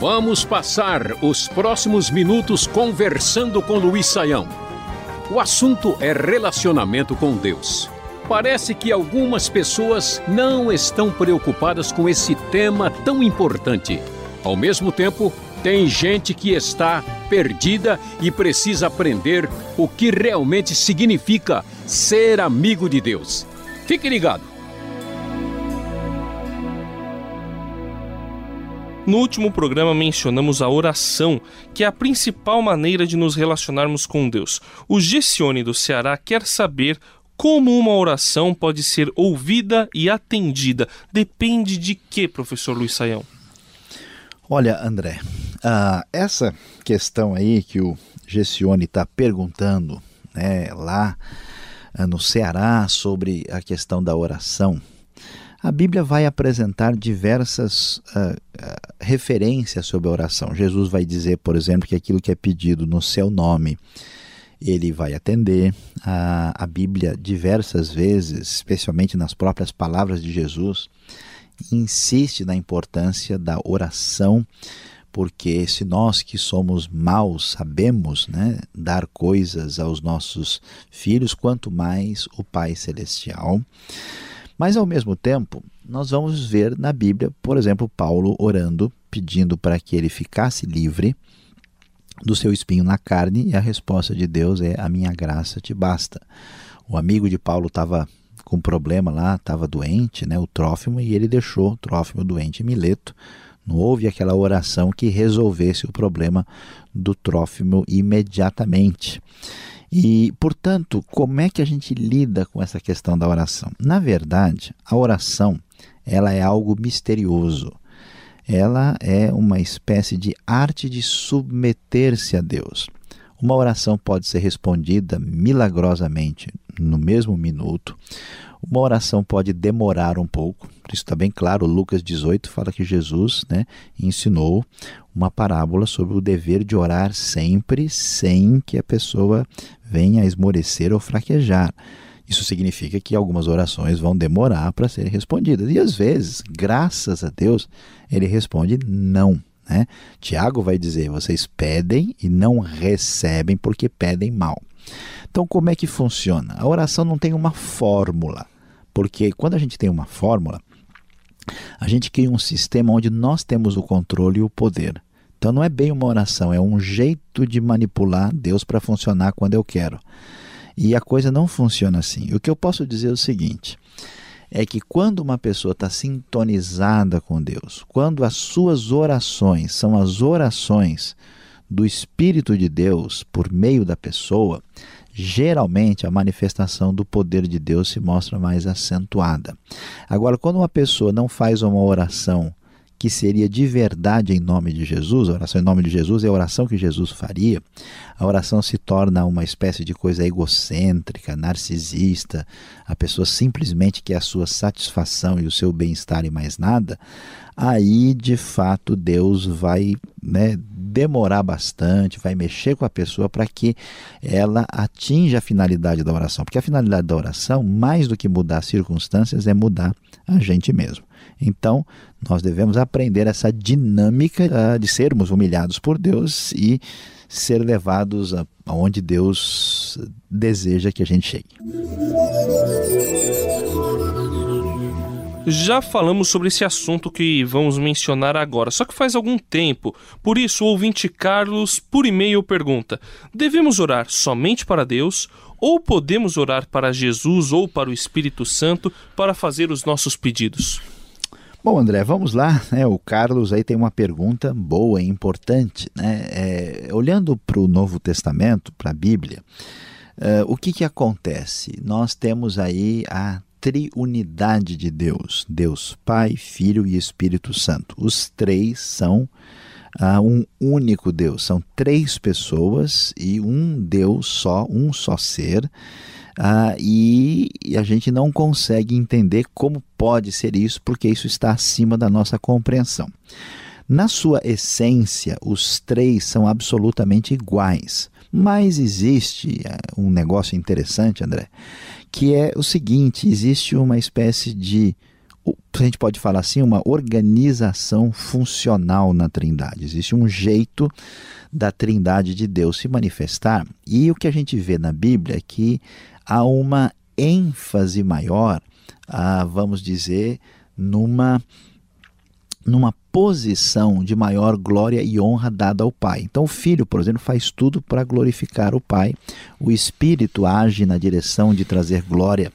Vamos passar os próximos minutos conversando com Luiz Saião. O assunto é relacionamento com Deus. Parece que algumas pessoas não estão preocupadas com esse tema tão importante. Ao mesmo tempo, tem gente que está perdida e precisa aprender o que realmente significa ser amigo de Deus. Fique ligado. No último programa mencionamos a oração, que é a principal maneira de nos relacionarmos com Deus. O Gessione do Ceará quer saber como uma oração pode ser ouvida e atendida. Depende de que, professor Luiz Saião? Olha, André, uh, essa questão aí que o Gessione está perguntando né, lá uh, no Ceará sobre a questão da oração, a Bíblia vai apresentar diversas uh, referências sobre a oração. Jesus vai dizer, por exemplo, que aquilo que é pedido no seu nome, ele vai atender. A, a Bíblia, diversas vezes, especialmente nas próprias palavras de Jesus, insiste na importância da oração, porque se nós que somos maus sabemos né, dar coisas aos nossos filhos, quanto mais o Pai Celestial. Mas, ao mesmo tempo, nós vamos ver na Bíblia, por exemplo, Paulo orando, pedindo para que ele ficasse livre do seu espinho na carne, e a resposta de Deus é: A minha graça te basta. O amigo de Paulo estava com problema lá, estava doente, né, o Trófimo, e ele deixou o Trófimo doente em Mileto. Não houve aquela oração que resolvesse o problema do Trófimo imediatamente. E, portanto, como é que a gente lida com essa questão da oração? Na verdade, a oração ela é algo misterioso. Ela é uma espécie de arte de submeter-se a Deus. Uma oração pode ser respondida milagrosamente no mesmo minuto. Uma oração pode demorar um pouco, isso está bem claro. Lucas 18 fala que Jesus né, ensinou uma parábola sobre o dever de orar sempre sem que a pessoa venha a esmorecer ou fraquejar. Isso significa que algumas orações vão demorar para serem respondidas. E às vezes, graças a Deus, ele responde não. Né? Tiago vai dizer: vocês pedem e não recebem porque pedem mal. Então, como é que funciona? A oração não tem uma fórmula, porque quando a gente tem uma fórmula, a gente cria um sistema onde nós temos o controle e o poder. Então não é bem uma oração, é um jeito de manipular Deus para funcionar quando eu quero. E a coisa não funciona assim. O que eu posso dizer é o seguinte: é que quando uma pessoa está sintonizada com Deus, quando as suas orações são as orações do Espírito de Deus por meio da pessoa, geralmente a manifestação do poder de Deus se mostra mais acentuada. Agora, quando uma pessoa não faz uma oração que seria de verdade em nome de Jesus, a oração em nome de Jesus é a oração que Jesus faria, a oração se torna uma espécie de coisa egocêntrica, narcisista, a pessoa simplesmente quer a sua satisfação e o seu bem-estar e mais nada, aí de fato Deus vai né, demorar bastante, vai mexer com a pessoa para que ela atinja a finalidade da oração. Porque a finalidade da oração, mais do que mudar as circunstâncias, é mudar a gente mesmo. Então, nós devemos aprender essa dinâmica uh, de sermos humilhados por Deus e ser levados aonde Deus deseja que a gente chegue. Já falamos sobre esse assunto que vamos mencionar agora, só que faz algum tempo. Por isso, o ouvinte Carlos, por e-mail, pergunta: devemos orar somente para Deus ou podemos orar para Jesus ou para o Espírito Santo para fazer os nossos pedidos? Bom, André, vamos lá. Né? O Carlos aí tem uma pergunta boa e importante. Né? É, olhando para o Novo Testamento, para a Bíblia, uh, o que, que acontece? Nós temos aí a triunidade de Deus: Deus Pai, Filho e Espírito Santo. Os três são uh, um único Deus. São três pessoas e um Deus só, um só ser. Ah, e a gente não consegue entender como pode ser isso, porque isso está acima da nossa compreensão. Na sua essência, os três são absolutamente iguais. Mas existe eh, um negócio interessante, André, que é o seguinte: existe uma espécie de a gente pode falar assim, uma organização funcional na Trindade. Existe um jeito da Trindade de Deus se manifestar, e o que a gente vê na Bíblia é que há uma ênfase maior, vamos dizer, numa numa posição de maior glória e honra dada ao Pai. Então, o Filho, por exemplo, faz tudo para glorificar o Pai. O Espírito age na direção de trazer glória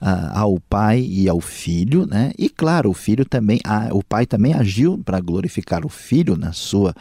ao Pai e ao Filho, né? E claro, o Filho também, uh, o Pai também agiu para glorificar o Filho na sua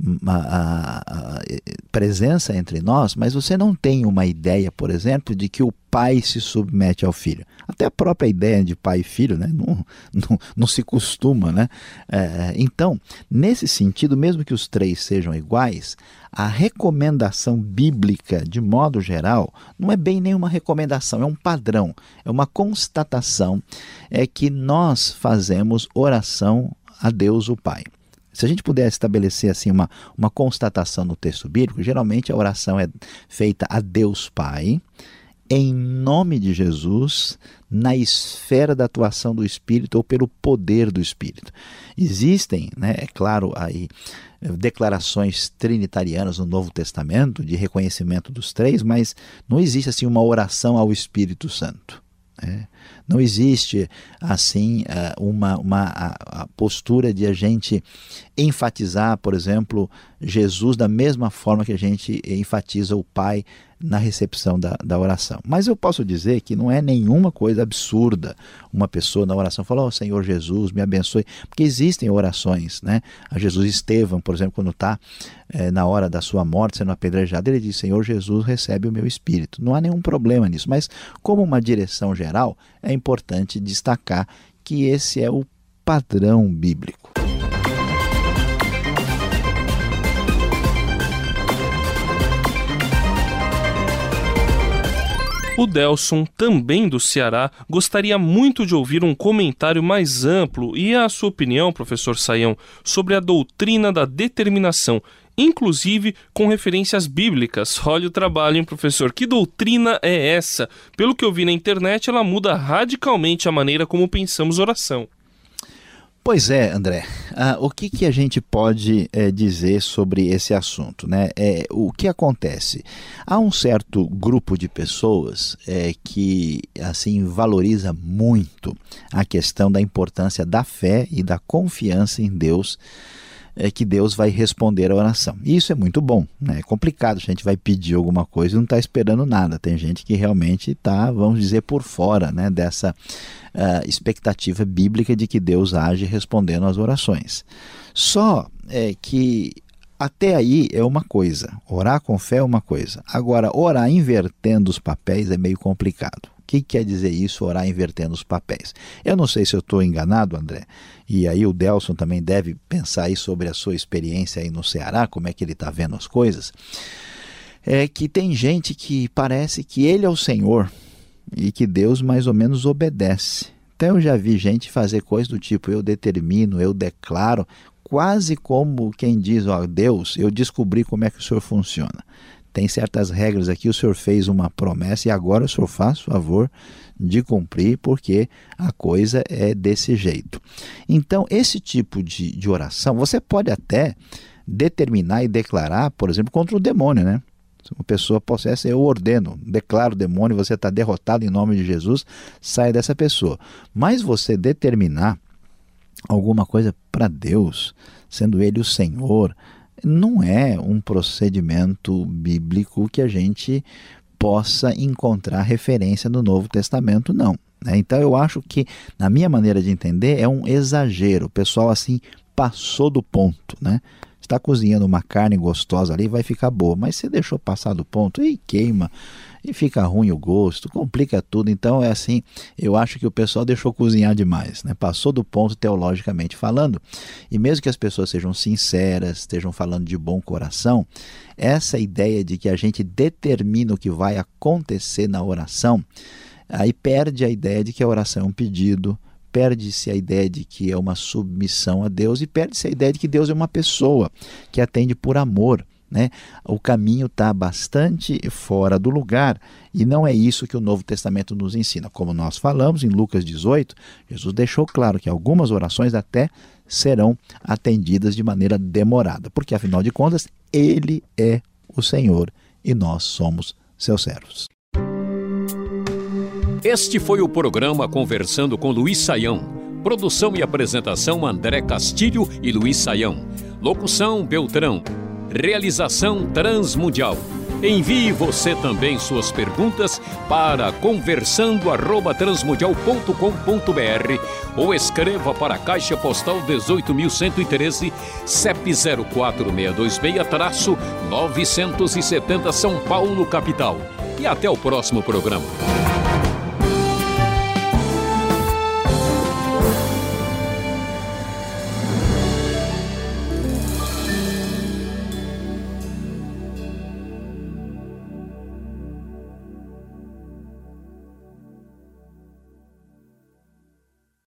uh, presença entre nós, mas você não tem uma ideia, por exemplo, de que o pai se submete ao filho. Até a própria ideia de pai e filho né, não, não, não se costuma. Né? É, então, nesse sentido, mesmo que os três sejam iguais, a recomendação bíblica, de modo geral, não é bem nenhuma recomendação, é um padrão, é uma constatação é que nós fazemos oração a Deus o Pai. Se a gente pudesse estabelecer assim uma, uma constatação no texto bíblico, geralmente a oração é feita a Deus Pai, em nome de Jesus, na esfera da atuação do Espírito ou pelo poder do Espírito. Existem, né, é claro, aí declarações trinitarianas no Novo Testamento de reconhecimento dos três, mas não existe assim uma oração ao Espírito Santo. Né? Não existe assim eh, uma, uma a, a postura de a gente enfatizar, por exemplo, Jesus da mesma forma que a gente enfatiza o Pai na recepção da, da oração. Mas eu posso dizer que não é nenhuma coisa absurda uma pessoa na oração falar, oh, Senhor Jesus, me abençoe, porque existem orações, né? A Jesus Estevão, por exemplo, quando está é, na hora da sua morte, sendo apedrejado, ele diz, Senhor Jesus, recebe o meu espírito. Não há nenhum problema nisso, mas como uma direção geral, é importante destacar que esse é o padrão bíblico. O Delson, também do Ceará, gostaria muito de ouvir um comentário mais amplo e a sua opinião, professor Saião, sobre a doutrina da determinação, inclusive com referências bíblicas. Olha o trabalho, hein, professor? Que doutrina é essa? Pelo que eu vi na internet, ela muda radicalmente a maneira como pensamos oração. Pois é, André. Ah, o que, que a gente pode é, dizer sobre esse assunto? Né? É, o que acontece? Há um certo grupo de pessoas é, que assim valoriza muito a questão da importância da fé e da confiança em Deus é que Deus vai responder a oração. E isso é muito bom, né? É complicado, a gente vai pedir alguma coisa e não está esperando nada. Tem gente que realmente está, vamos dizer, por fora né, dessa uh, expectativa bíblica de que Deus age respondendo às orações. Só é que até aí é uma coisa, orar com fé é uma coisa. Agora, orar invertendo os papéis é meio complicado que quer dizer isso, orar invertendo os papéis? Eu não sei se eu estou enganado, André, e aí o Delson também deve pensar aí sobre a sua experiência aí no Ceará, como é que ele está vendo as coisas. É que tem gente que parece que ele é o Senhor e que Deus mais ou menos obedece. Até eu já vi gente fazer coisas do tipo: eu determino, eu declaro, quase como quem diz: ó, Deus, eu descobri como é que o Senhor funciona tem certas regras aqui, o senhor fez uma promessa e agora o senhor faz favor de cumprir, porque a coisa é desse jeito. Então, esse tipo de, de oração, você pode até determinar e declarar, por exemplo, contra o demônio, né? Uma pessoa possessa, eu ordeno, declaro o demônio, você está derrotado em nome de Jesus, sai dessa pessoa. Mas você determinar alguma coisa para Deus, sendo Ele o Senhor, não é um procedimento bíblico que a gente possa encontrar referência no Novo Testamento, não. Né? Então eu acho que, na minha maneira de entender, é um exagero. O pessoal assim passou do ponto, né? Está cozinhando uma carne gostosa ali, vai ficar boa, mas você deixou passar do ponto e queima e fica ruim o gosto, complica tudo. Então é assim, eu acho que o pessoal deixou cozinhar demais, né? Passou do ponto teologicamente falando. E mesmo que as pessoas sejam sinceras, estejam falando de bom coração, essa ideia de que a gente determina o que vai acontecer na oração, aí perde a ideia de que a oração é um pedido, perde-se a ideia de que é uma submissão a Deus e perde-se a ideia de que Deus é uma pessoa que atende por amor né? O caminho está bastante fora do lugar e não é isso que o Novo Testamento nos ensina. Como nós falamos em Lucas 18, Jesus deixou claro que algumas orações até serão atendidas de maneira demorada, porque afinal de contas, Ele é o Senhor e nós somos seus servos. Este foi o programa Conversando com Luiz Saião. Produção e apresentação André Castilho e Luiz Saião. Locução Beltrão. Realização Transmundial. Envie você também suas perguntas para conversando@transmundial.com.br ou escreva para a Caixa Postal 18.113, CEP 04626-970 São Paulo, capital. E até o próximo programa.